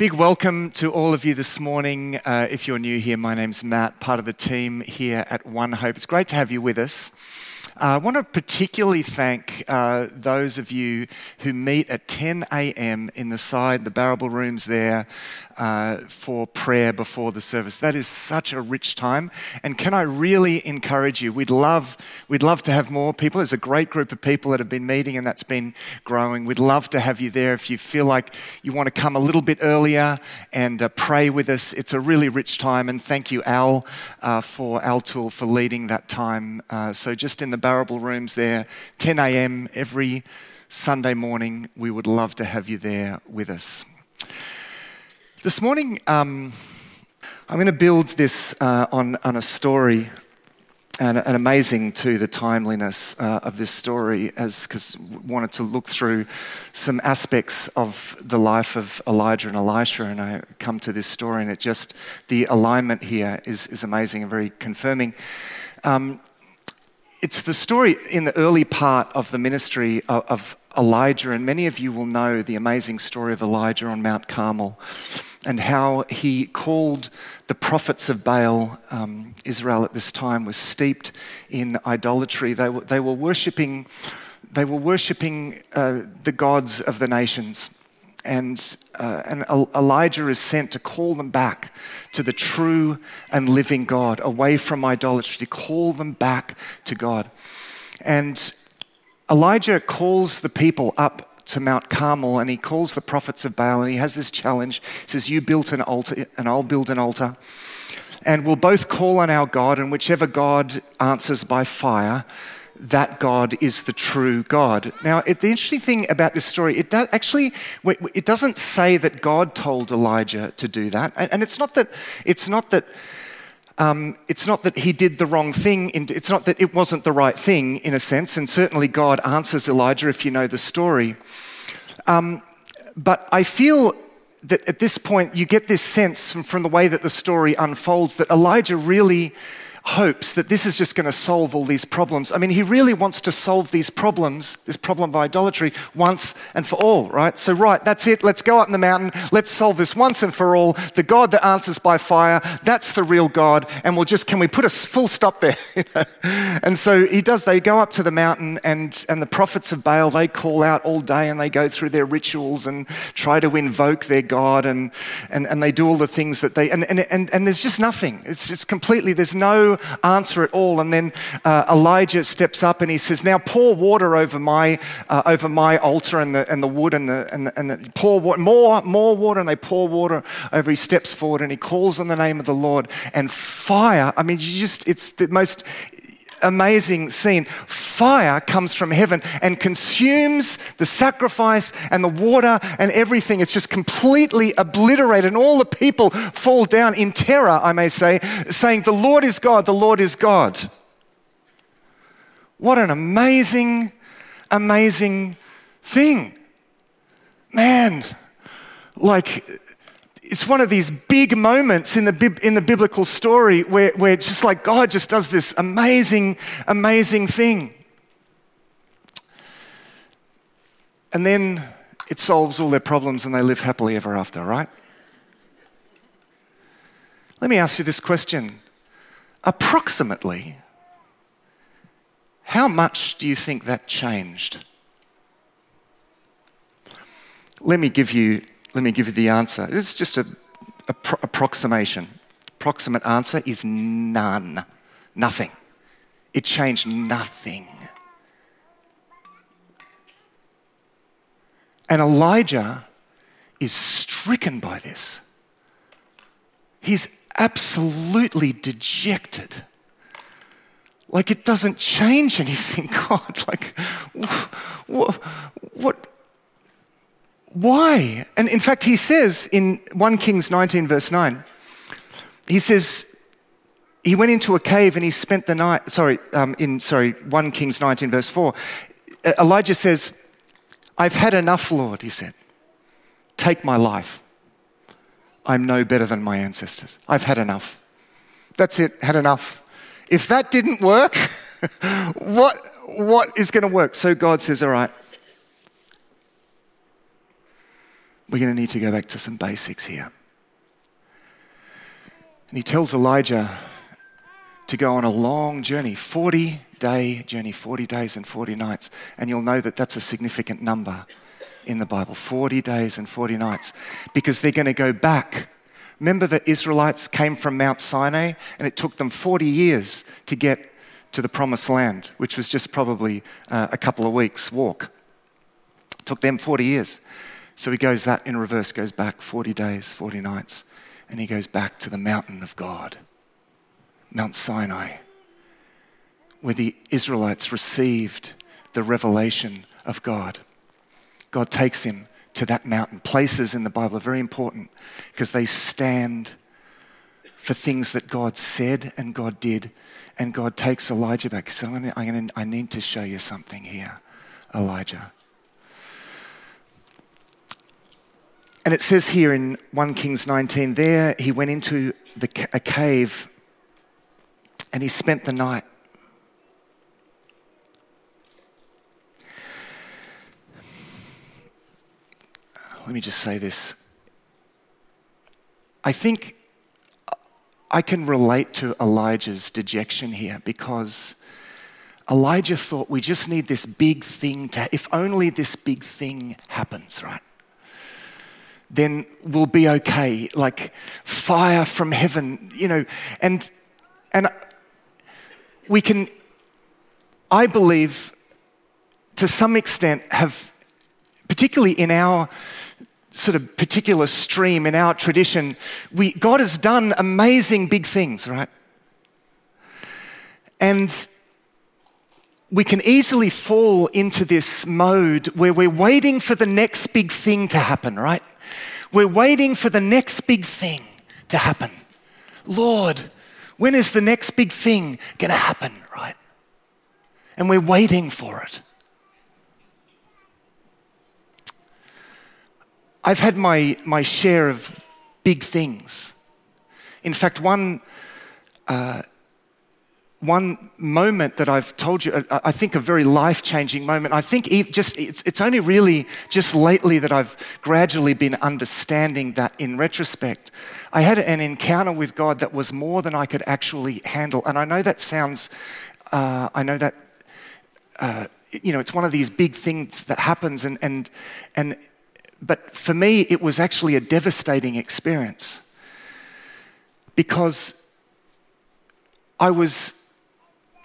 Big welcome to all of you this morning. Uh, if you're new here, my name's Matt, part of the team here at One Hope. It's great to have you with us. Uh, I want to particularly thank uh, those of you who meet at 10 a.m. in the side, the Barrable rooms there, uh, for prayer before the service. That is such a rich time. And can I really encourage you? We'd love, we'd love to have more people. There's a great group of people that have been meeting and that's been growing. We'd love to have you there. If you feel like you want to come a little bit earlier and uh, pray with us, it's a really rich time. And thank you, Al, uh, for Al Tool for leading that time. Uh, so just in the Barrable rooms there, 10 a.m. every Sunday morning, we would love to have you there with us. This morning, um, I'm going to build this uh, on, on a story, and, and amazing too, the timeliness uh, of this story, as because wanted to look through some aspects of the life of Elijah and Elisha, and I come to this story, and it just the alignment here is, is amazing and very confirming. Um, it's the story in the early part of the ministry of, of Elijah, and many of you will know the amazing story of Elijah on Mount Carmel and how he called the prophets of Baal. Um, Israel at this time was steeped in idolatry. They were, they were worshipping, they were worshipping uh, the gods of the nations. And, uh, and Elijah is sent to call them back to the true and living God, away from idolatry, to call them back to God. And Elijah calls the people up to Mount Carmel and he calls the prophets of Baal and he has this challenge. He says, You built an altar and I'll build an altar. And we'll both call on our God, and whichever God answers by fire, that God is the true God. Now, it, the interesting thing about this story, it does, actually, it doesn't say that God told Elijah to do that, and it's not that it's not that um, it's not that he did the wrong thing, it's not that it wasn't the right thing in a sense, and certainly God answers Elijah if you know the story. Um, but I feel that at this point you get this sense from, from the way that the story unfolds that Elijah really hopes that this is just going to solve all these problems. I mean, he really wants to solve these problems, this problem of idolatry, once and for all, right? So, right, that's it. Let's go up in the mountain. Let's solve this once and for all. The God that answers by fire, that's the real God. And we'll just, can we put a full stop there? and so he does. They go up to the mountain, and, and the prophets of Baal, they call out all day and they go through their rituals and try to invoke their God, and, and, and they do all the things that they, and, and, and, and there's just nothing. It's just completely, there's no answer at all. And then uh, Elijah steps up and he says, Now pour water over my, uh, over my altar and the, and the wood and the, and the, and the pour water, more, more water. And they pour water over. He steps forward and he calls on the name of the Lord. And fire, I mean, you just, it's the most amazing scene. Fire comes from heaven and consumes the sacrifice and the water and everything. It's just completely obliterated. And all the people fall down in terror, I may say, saying, The Lord is God, the Lord is God. What an amazing, amazing thing. Man, like it's one of these big moments in the, in the biblical story where, where it's just like God just does this amazing, amazing thing. And then it solves all their problems and they live happily ever after, right? Let me ask you this question. Approximately, how much do you think that changed? Let me give you let me give you the answer. This is just a, a pro- approximation. Approximate answer is none. Nothing. It changed nothing. And Elijah is stricken by this. He's absolutely dejected. Like it doesn't change anything, God. Like, what, what, why? And in fact, he says in 1 Kings 19, verse 9, he says, he went into a cave and he spent the night, sorry, um, in, sorry, 1 Kings 19, verse 4. Elijah says, I've had enough, Lord, he said. Take my life. I'm no better than my ancestors. I've had enough. That's it, had enough. If that didn't work, what, what is going to work? So God says, All right, we're going to need to go back to some basics here. And he tells Elijah to go on a long journey, 40 day journey, 40 days and 40 nights. And you'll know that that's a significant number in the Bible 40 days and 40 nights because they're going to go back. Remember, the Israelites came from Mount Sinai and it took them 40 years to get to the promised land, which was just probably uh, a couple of weeks' walk. It took them 40 years. So he goes that in reverse, goes back 40 days, 40 nights, and he goes back to the mountain of God, Mount Sinai, where the Israelites received the revelation of God. God takes him to that mountain. Places in the Bible are very important because they stand for things that God said and God did. And God takes Elijah back. So I'm gonna, I'm gonna, I need to show you something here, Elijah. And it says here in 1 Kings 19, there he went into the, a cave and he spent the night. let me just say this. I think I can relate to Elijah's dejection here because Elijah thought we just need this big thing to, if only this big thing happens, right? Then we'll be okay. Like fire from heaven, you know, and, and we can, I believe, to some extent, have, particularly in our sort of particular stream in our tradition, we, God has done amazing big things, right? And we can easily fall into this mode where we're waiting for the next big thing to happen, right? We're waiting for the next big thing to happen. Lord, when is the next big thing going to happen, right? And we're waiting for it. I've had my, my share of big things. In fact, one, uh, one moment that I've told you, I think a very life changing moment, I think just, it's, it's only really just lately that I've gradually been understanding that in retrospect. I had an encounter with God that was more than I could actually handle. And I know that sounds, uh, I know that, uh, you know, it's one of these big things that happens and, and, and but for me, it was actually a devastating experience because I was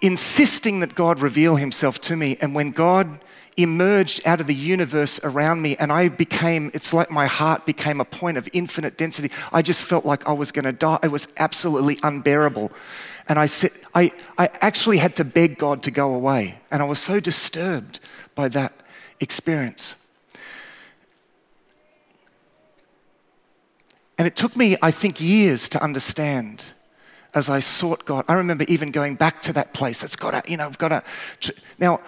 insisting that God reveal himself to me. And when God emerged out of the universe around me and I became, it's like my heart became a point of infinite density. I just felt like I was going to die. It was absolutely unbearable. And I, said, I, I actually had to beg God to go away. And I was so disturbed by that experience. And it took me, I think, years to understand as I sought God. I remember even going back to that place that's got to, you know, I've got to. Now,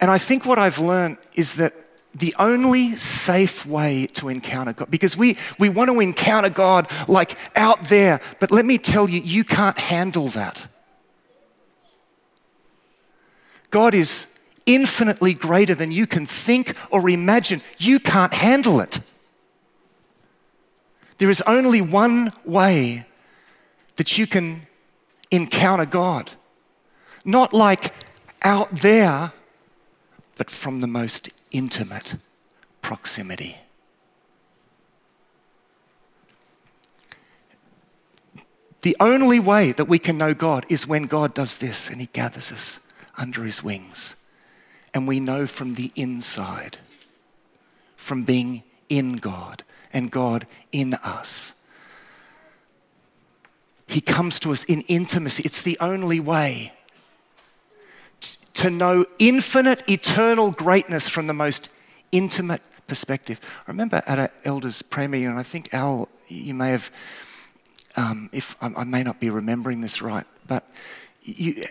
and I think what I've learned is that the only safe way to encounter God, because we, we want to encounter God like out there, but let me tell you, you can't handle that. God is infinitely greater than you can think or imagine. You can't handle it. There is only one way that you can encounter God. Not like out there, but from the most intimate proximity. The only way that we can know God is when God does this and He gathers us under His wings. And we know from the inside, from being in God, and God in us. He comes to us in intimacy. It's the only way to know infinite, eternal greatness from the most intimate perspective. I remember at an elders' prayer meeting, and I think Al, you may have, um, if I may not be remembering this right, but you,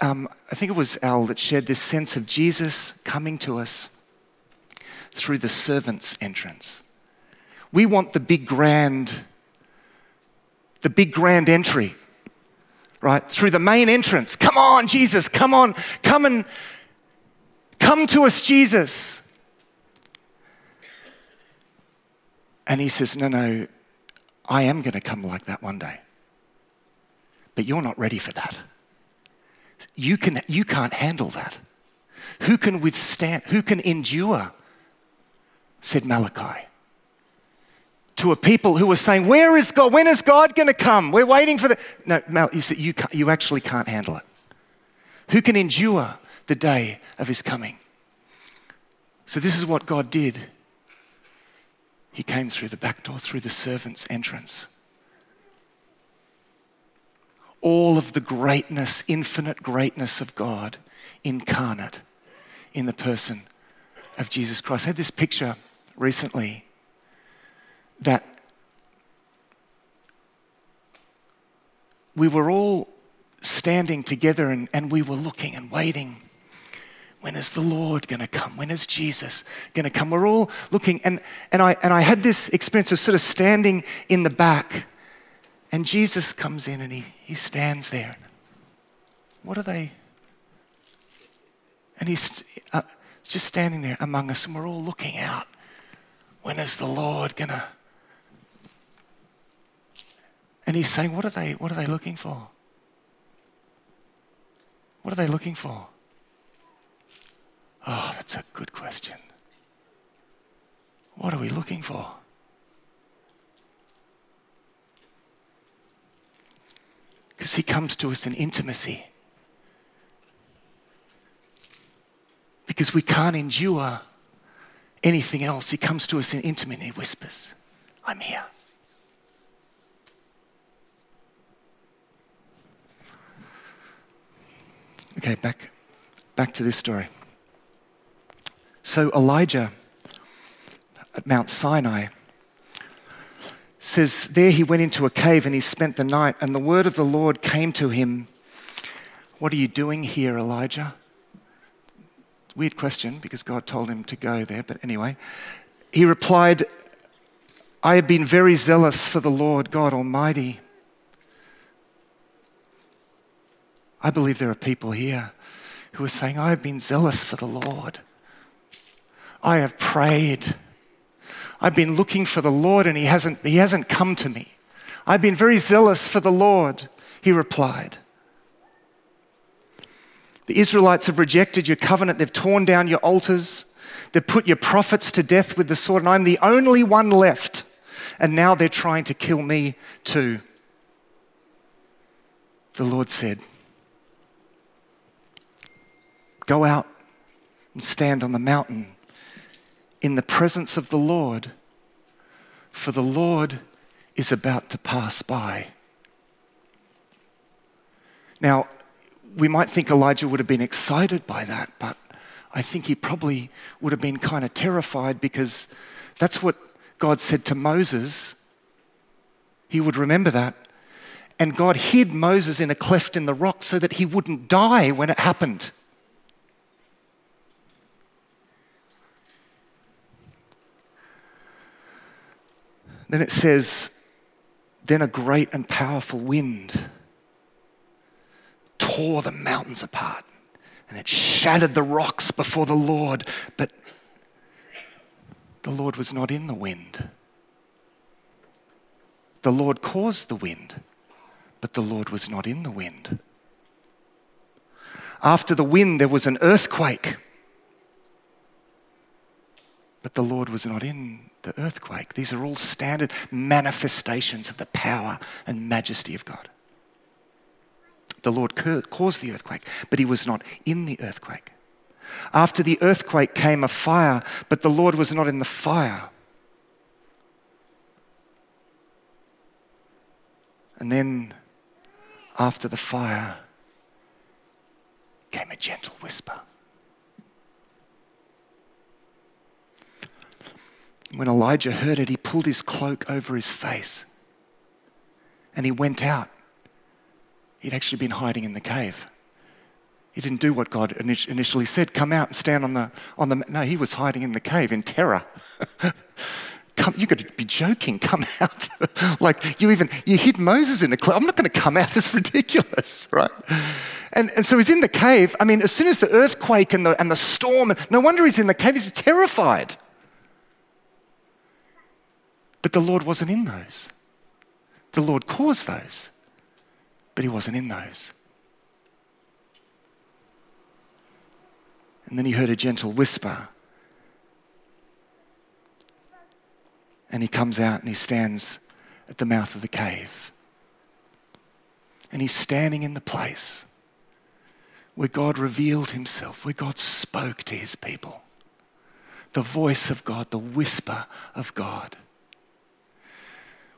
um, I think it was Al that shared this sense of Jesus coming to us through the servant's entrance. We want the big grand, the big grand entry, right? Through the main entrance. Come on, Jesus, come on, come and come to us, Jesus. And he says, No, no, I am going to come like that one day. But you're not ready for that. You, can, you can't handle that. Who can withstand, who can endure? Said Malachi. To a people who were saying, Where is God? When is God going to come? We're waiting for the. No, Mal, you, said, you, you actually can't handle it. Who can endure the day of his coming? So, this is what God did. He came through the back door, through the servant's entrance. All of the greatness, infinite greatness of God incarnate in the person of Jesus Christ. I had this picture recently that we were all standing together and, and we were looking and waiting when is the Lord going to come? When is Jesus going to come? We're all looking, and, and, I, and I had this experience of sort of standing in the back, and Jesus comes in and he, he stands there. What are they? And he's uh, just standing there among us, and we're all looking out. When is the Lord going to? And he's saying, what are, they, what are they looking for? What are they looking for? Oh, that's a good question. What are we looking for? Because he comes to us in intimacy. Because we can't endure anything else. He comes to us in intimacy. He whispers, I'm here. Okay, back, back to this story. So Elijah at Mount Sinai says, There he went into a cave and he spent the night, and the word of the Lord came to him. What are you doing here, Elijah? Weird question because God told him to go there, but anyway. He replied, I have been very zealous for the Lord God Almighty. I believe there are people here who are saying, I have been zealous for the Lord. I have prayed. I've been looking for the Lord and he hasn't, he hasn't come to me. I've been very zealous for the Lord, he replied. The Israelites have rejected your covenant. They've torn down your altars. They've put your prophets to death with the sword, and I'm the only one left. And now they're trying to kill me too. The Lord said, Go out and stand on the mountain in the presence of the Lord, for the Lord is about to pass by. Now, we might think Elijah would have been excited by that, but I think he probably would have been kind of terrified because that's what God said to Moses. He would remember that. And God hid Moses in a cleft in the rock so that he wouldn't die when it happened. Then it says, Then a great and powerful wind tore the mountains apart and it shattered the rocks before the Lord. But the Lord was not in the wind. The Lord caused the wind, but the Lord was not in the wind. After the wind, there was an earthquake, but the Lord was not in the earthquake. These are all standard manifestations of the power and majesty of God. The Lord caused the earthquake, but he was not in the earthquake. After the earthquake came a fire, but the Lord was not in the fire. And then, after the fire, came a gentle whisper. When Elijah heard it, he pulled his cloak over his face and he went out. He'd actually been hiding in the cave. He didn't do what God initially said come out and stand on the, on the. No, he was hiding in the cave in terror. come, you to be joking. Come out. like you even, you hid Moses in a cloud. I'm not going to come out. It's ridiculous, right? And, and so he's in the cave. I mean, as soon as the earthquake and the, and the storm, no wonder he's in the cave. He's terrified. But the Lord wasn't in those. The Lord caused those, but He wasn't in those. And then he heard a gentle whisper. And he comes out and he stands at the mouth of the cave. And he's standing in the place where God revealed himself, where God spoke to his people. The voice of God, the whisper of God.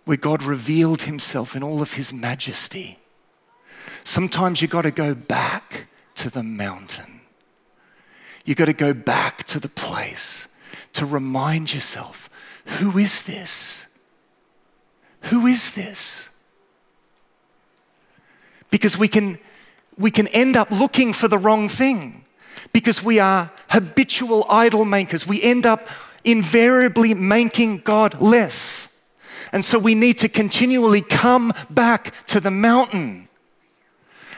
Where God revealed himself in all of his majesty. Sometimes you've got to go back to the mountain. You've got to go back to the place to remind yourself who is this? Who is this? Because we can, we can end up looking for the wrong thing because we are habitual idol makers. We end up invariably making God less. And so we need to continually come back to the mountain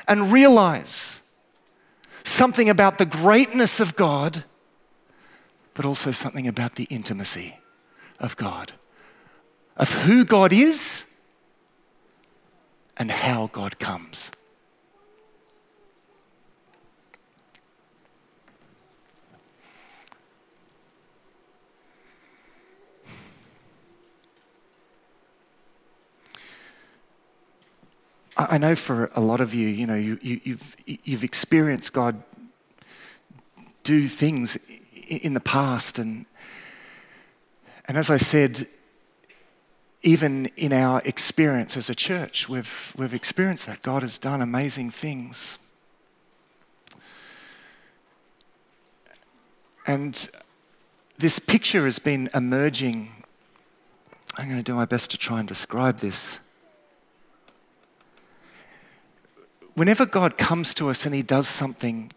and realize something about the greatness of God, but also something about the intimacy of God, of who God is and how God comes. I know for a lot of you, you know, you, you, you've, you've experienced God do things in the past. And, and as I said, even in our experience as a church, we've, we've experienced that. God has done amazing things. And this picture has been emerging. I'm going to do my best to try and describe this. Whenever God comes to us and He does something,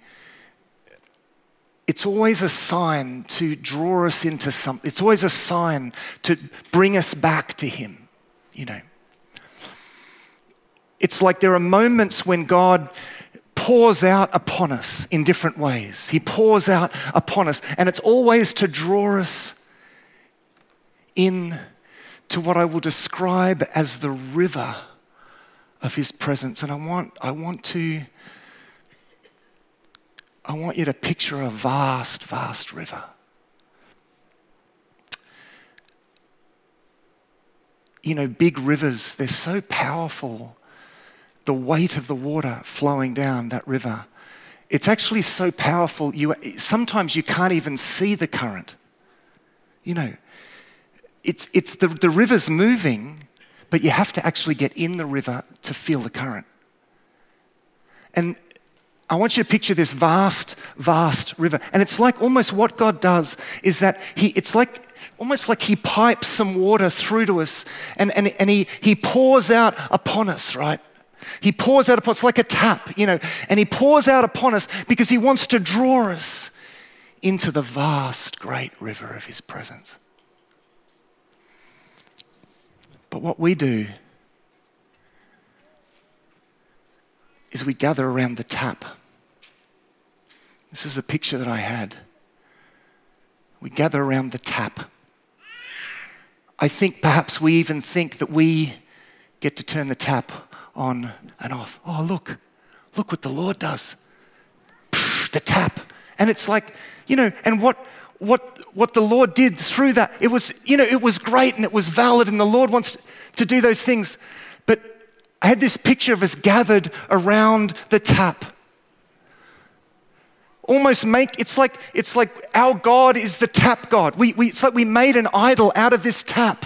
it's always a sign to draw us into something. It's always a sign to bring us back to Him, you know. It's like there are moments when God pours out upon us in different ways. He pours out upon us, and it's always to draw us in to what I will describe as the river of his presence. And I want, I want to, I want you to picture a vast, vast river. You know, big rivers, they're so powerful. The weight of the water flowing down that river. It's actually so powerful, you, sometimes you can't even see the current. You know, it's, it's the, the river's moving, but you have to actually get in the river to feel the current. And I want you to picture this vast, vast river. And it's like almost what God does is that He, it's like almost like He pipes some water through to us and, and, and he, he pours out upon us, right? He pours out upon us like a tap, you know, and He pours out upon us because He wants to draw us into the vast, great river of His presence. But what we do is we gather around the tap. This is the picture that I had. We gather around the tap. I think perhaps we even think that we get to turn the tap on and off. Oh, look, look what the Lord does. The tap. And it's like, you know, and what, what, what the Lord did through that, it was, you know, it was great and it was valid, and the Lord wants to do those things. But I had this picture of us gathered around the tap. Almost make it's like it's like our God is the tap God. We, we, it's like we made an idol out of this tap.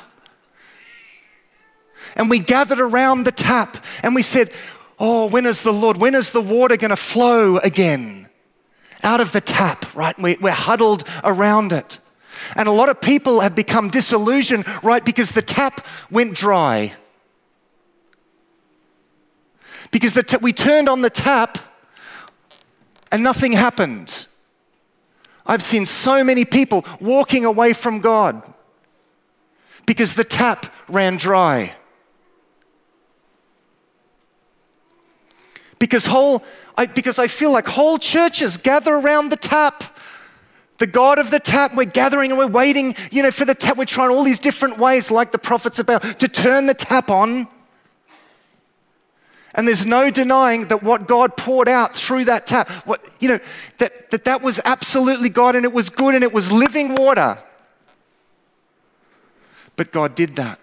And we gathered around the tap and we said, Oh, when is the Lord? When is the water going to flow again? Out of the tap, right? We're huddled around it. And a lot of people have become disillusioned, right? Because the tap went dry. Because t- we turned on the tap and nothing happened. I've seen so many people walking away from God because the tap ran dry. Because whole I, because I feel like whole churches gather around the tap. the God of the tap. We're gathering and we're waiting, you know, for the tap. We're trying all these different ways, like the prophets about, to turn the tap on. And there's no denying that what God poured out through that tap, what, you know, that, that that was absolutely God and it was good and it was living water. But God did that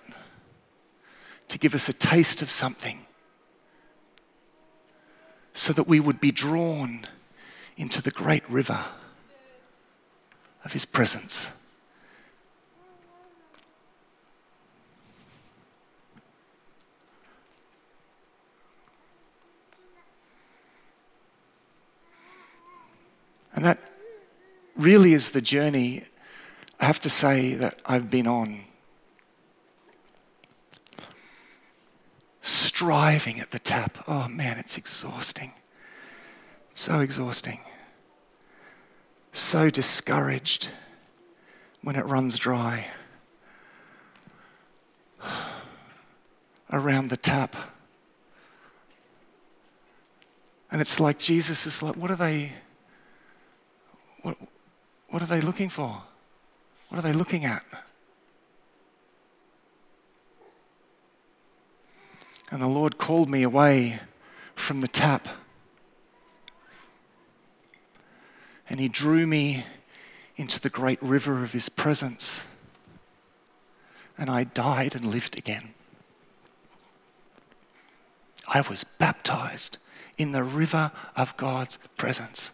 to give us a taste of something so that we would be drawn into the great river of His presence. And that really is the journey I have to say that I've been on. Striving at the tap. Oh man, it's exhausting. It's so exhausting. So discouraged when it runs dry. Around the tap. And it's like Jesus is like, what are they? What, what are they looking for? What are they looking at? And the Lord called me away from the tap. And He drew me into the great river of His presence. And I died and lived again. I was baptized in the river of God's presence.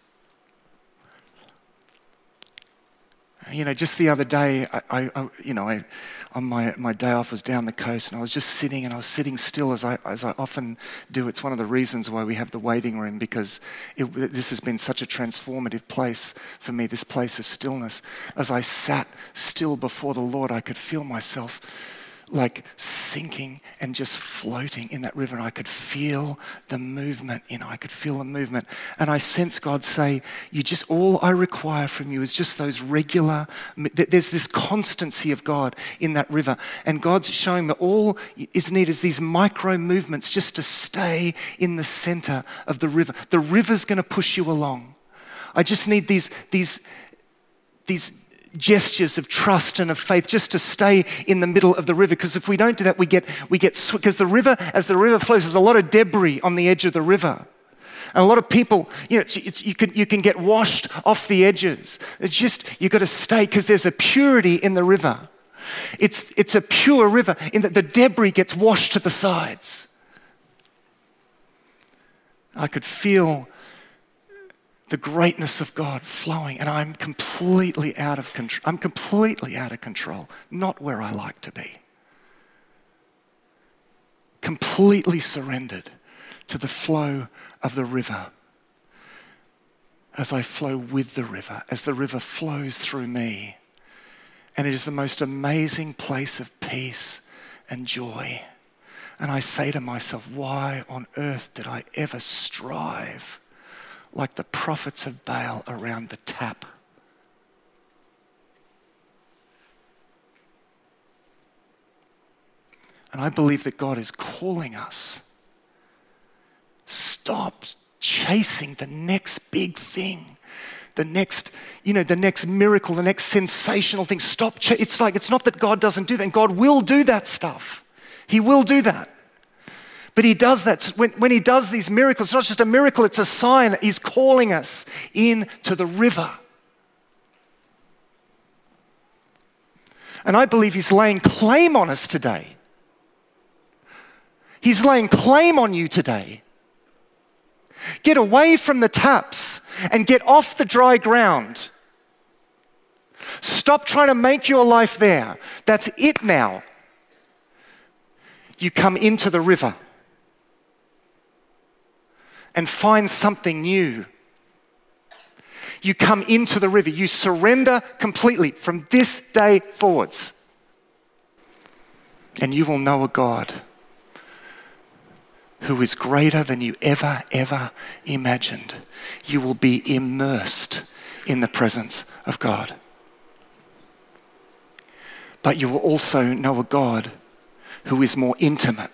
You know, just the other day, I, I you know, I, on my, my day off was down the coast and I was just sitting and I was sitting still as I, as I often do. It's one of the reasons why we have the waiting room because it, this has been such a transformative place for me, this place of stillness. As I sat still before the Lord, I could feel myself like sinking and just floating in that river. I could feel the movement, you know, I could feel the movement. And I sense God say, You just, all I require from you is just those regular, there's this constancy of God in that river. And God's showing that all is needed is these micro movements just to stay in the center of the river. The river's going to push you along. I just need these, these, these gestures of trust and of faith just to stay in the middle of the river. Because if we don't do that we get we get because the river as the river flows there's a lot of debris on the edge of the river. And a lot of people you know it's, it's, you can you can get washed off the edges. It's just you've got to stay because there's a purity in the river. It's it's a pure river in that the debris gets washed to the sides. I could feel the greatness of God flowing, and I'm completely out of control. I'm completely out of control, not where I like to be. Completely surrendered to the flow of the river as I flow with the river, as the river flows through me. And it is the most amazing place of peace and joy. And I say to myself, why on earth did I ever strive? Like the prophets of Baal around the tap. And I believe that God is calling us. Stop chasing the next big thing, the next, you know, the next miracle, the next sensational thing. Stop. Ch- it's like, it's not that God doesn't do that. God will do that stuff. He will do that. But he does that. When, when he does these miracles, it's not just a miracle, it's a sign. He's calling us into the river. And I believe he's laying claim on us today. He's laying claim on you today. Get away from the taps and get off the dry ground. Stop trying to make your life there. That's it now. You come into the river and find something new. You come into the river, you surrender completely from this day forwards, and you will know a God who is greater than you ever, ever imagined. You will be immersed in the presence of God. But you will also know a God who is more intimate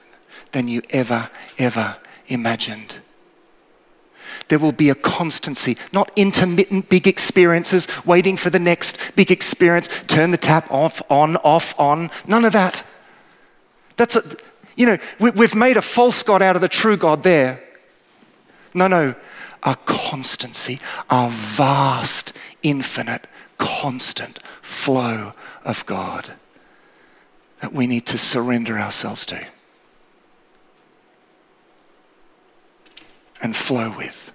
than you ever, ever imagined. There will be a constancy, not intermittent big experiences, waiting for the next big experience, turn the tap off, on, off, on. None of that. That's a, you know, we, we've made a false God out of the true God there. No, no, a constancy, a vast, infinite, constant flow of God that we need to surrender ourselves to and flow with.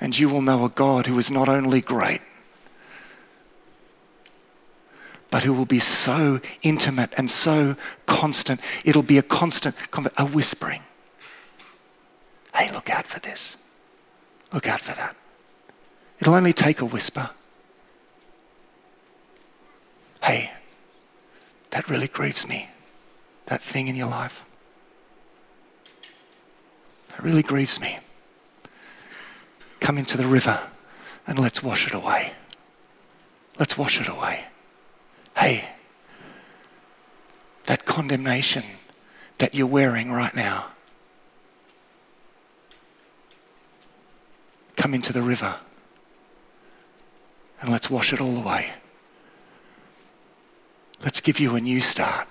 And you will know a God who is not only great, but who will be so intimate and so constant. It'll be a constant, a whispering. Hey, look out for this. Look out for that. It'll only take a whisper. Hey, that really grieves me. That thing in your life. That really grieves me. Come into the river and let's wash it away. Let's wash it away hey, that condemnation that you're wearing right now, come into the river and let's wash it all away. Let's give you a new start.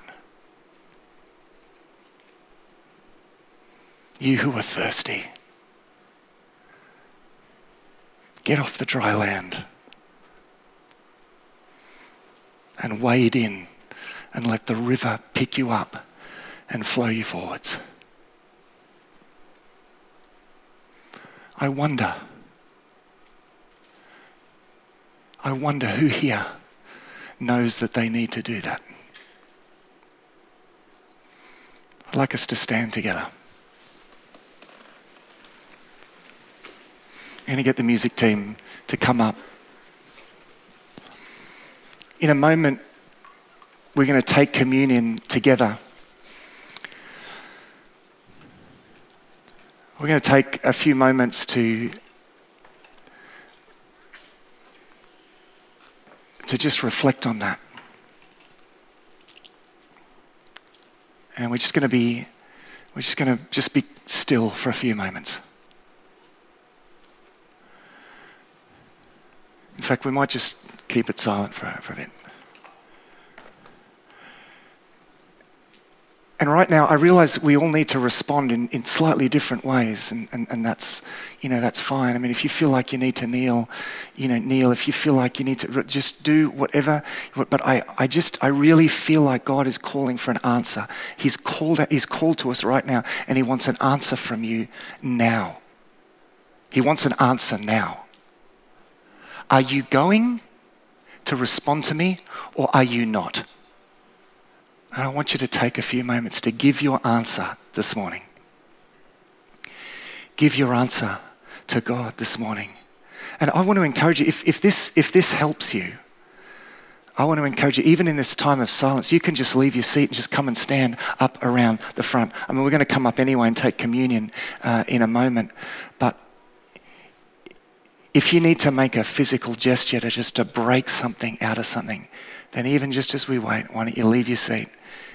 You who are thirsty, get off the dry land and wade in and let the river pick you up and flow you forwards. I wonder, I wonder who here knows that they need to do that. I'd like us to stand together. I'm going to get the music team to come up in a moment, we're going to take communion together. We're going to take a few moments to, to just reflect on that. And we're just going to be, we're just going to just be still for a few moments. Fact, we might just keep it silent for, for a bit. And right now, I realize we all need to respond in, in slightly different ways, and, and, and that's, you know, that's fine. I mean, if you feel like you need to kneel, you know, kneel. If you feel like you need to, just do whatever. But I, I just, I really feel like God is calling for an answer. He's called, he's called to us right now, and He wants an answer from you now. He wants an answer now. Are you going to respond to me or are you not? And I want you to take a few moments to give your answer this morning. Give your answer to God this morning. And I want to encourage you, if, if, this, if this helps you, I want to encourage you, even in this time of silence, you can just leave your seat and just come and stand up around the front. I mean, we're going to come up anyway and take communion uh, in a moment. But if you need to make a physical gesture to just to break something out of something, then even just as we wait, why don't you leave your seat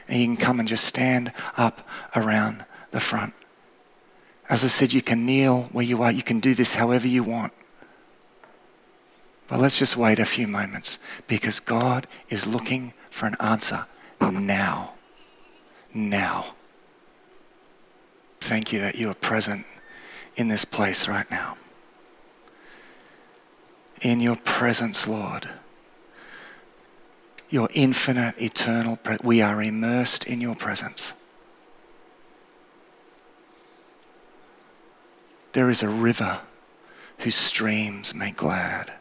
and you can come and just stand up around the front. As I said, you can kneel where you are. You can do this however you want. But let's just wait a few moments because God is looking for an answer now. Now. Thank you that you are present in this place right now in your presence, Lord. Your infinite, eternal, pre- we are immersed in your presence. There is a river whose streams make glad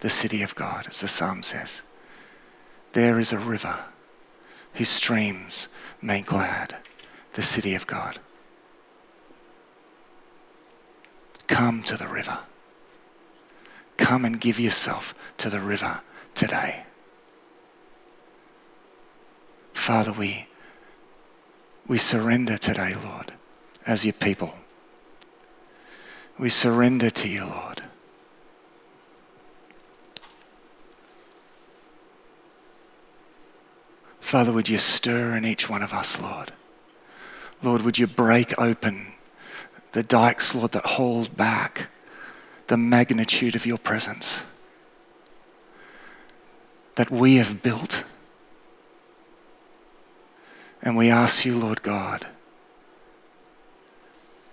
the city of God, as the psalm says. There is a river whose streams make glad the city of God. Come to the river. Come and give yourself to the river today. Father, we, we surrender today, Lord, as your people. We surrender to you, Lord. Father, would you stir in each one of us, Lord? Lord, would you break open the dikes, Lord, that hold back the magnitude of your presence that we have built. And we ask you, Lord God,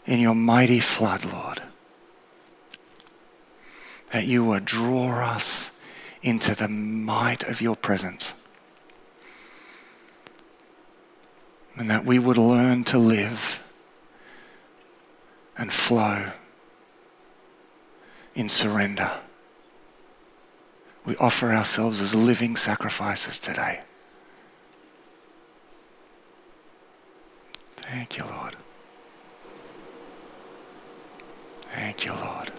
in your mighty flood, Lord, that you would draw us into the might of your presence. And that we would learn to live and flow in surrender. We offer ourselves as living sacrifices today. Thank you, Lord. Thank you, Lord.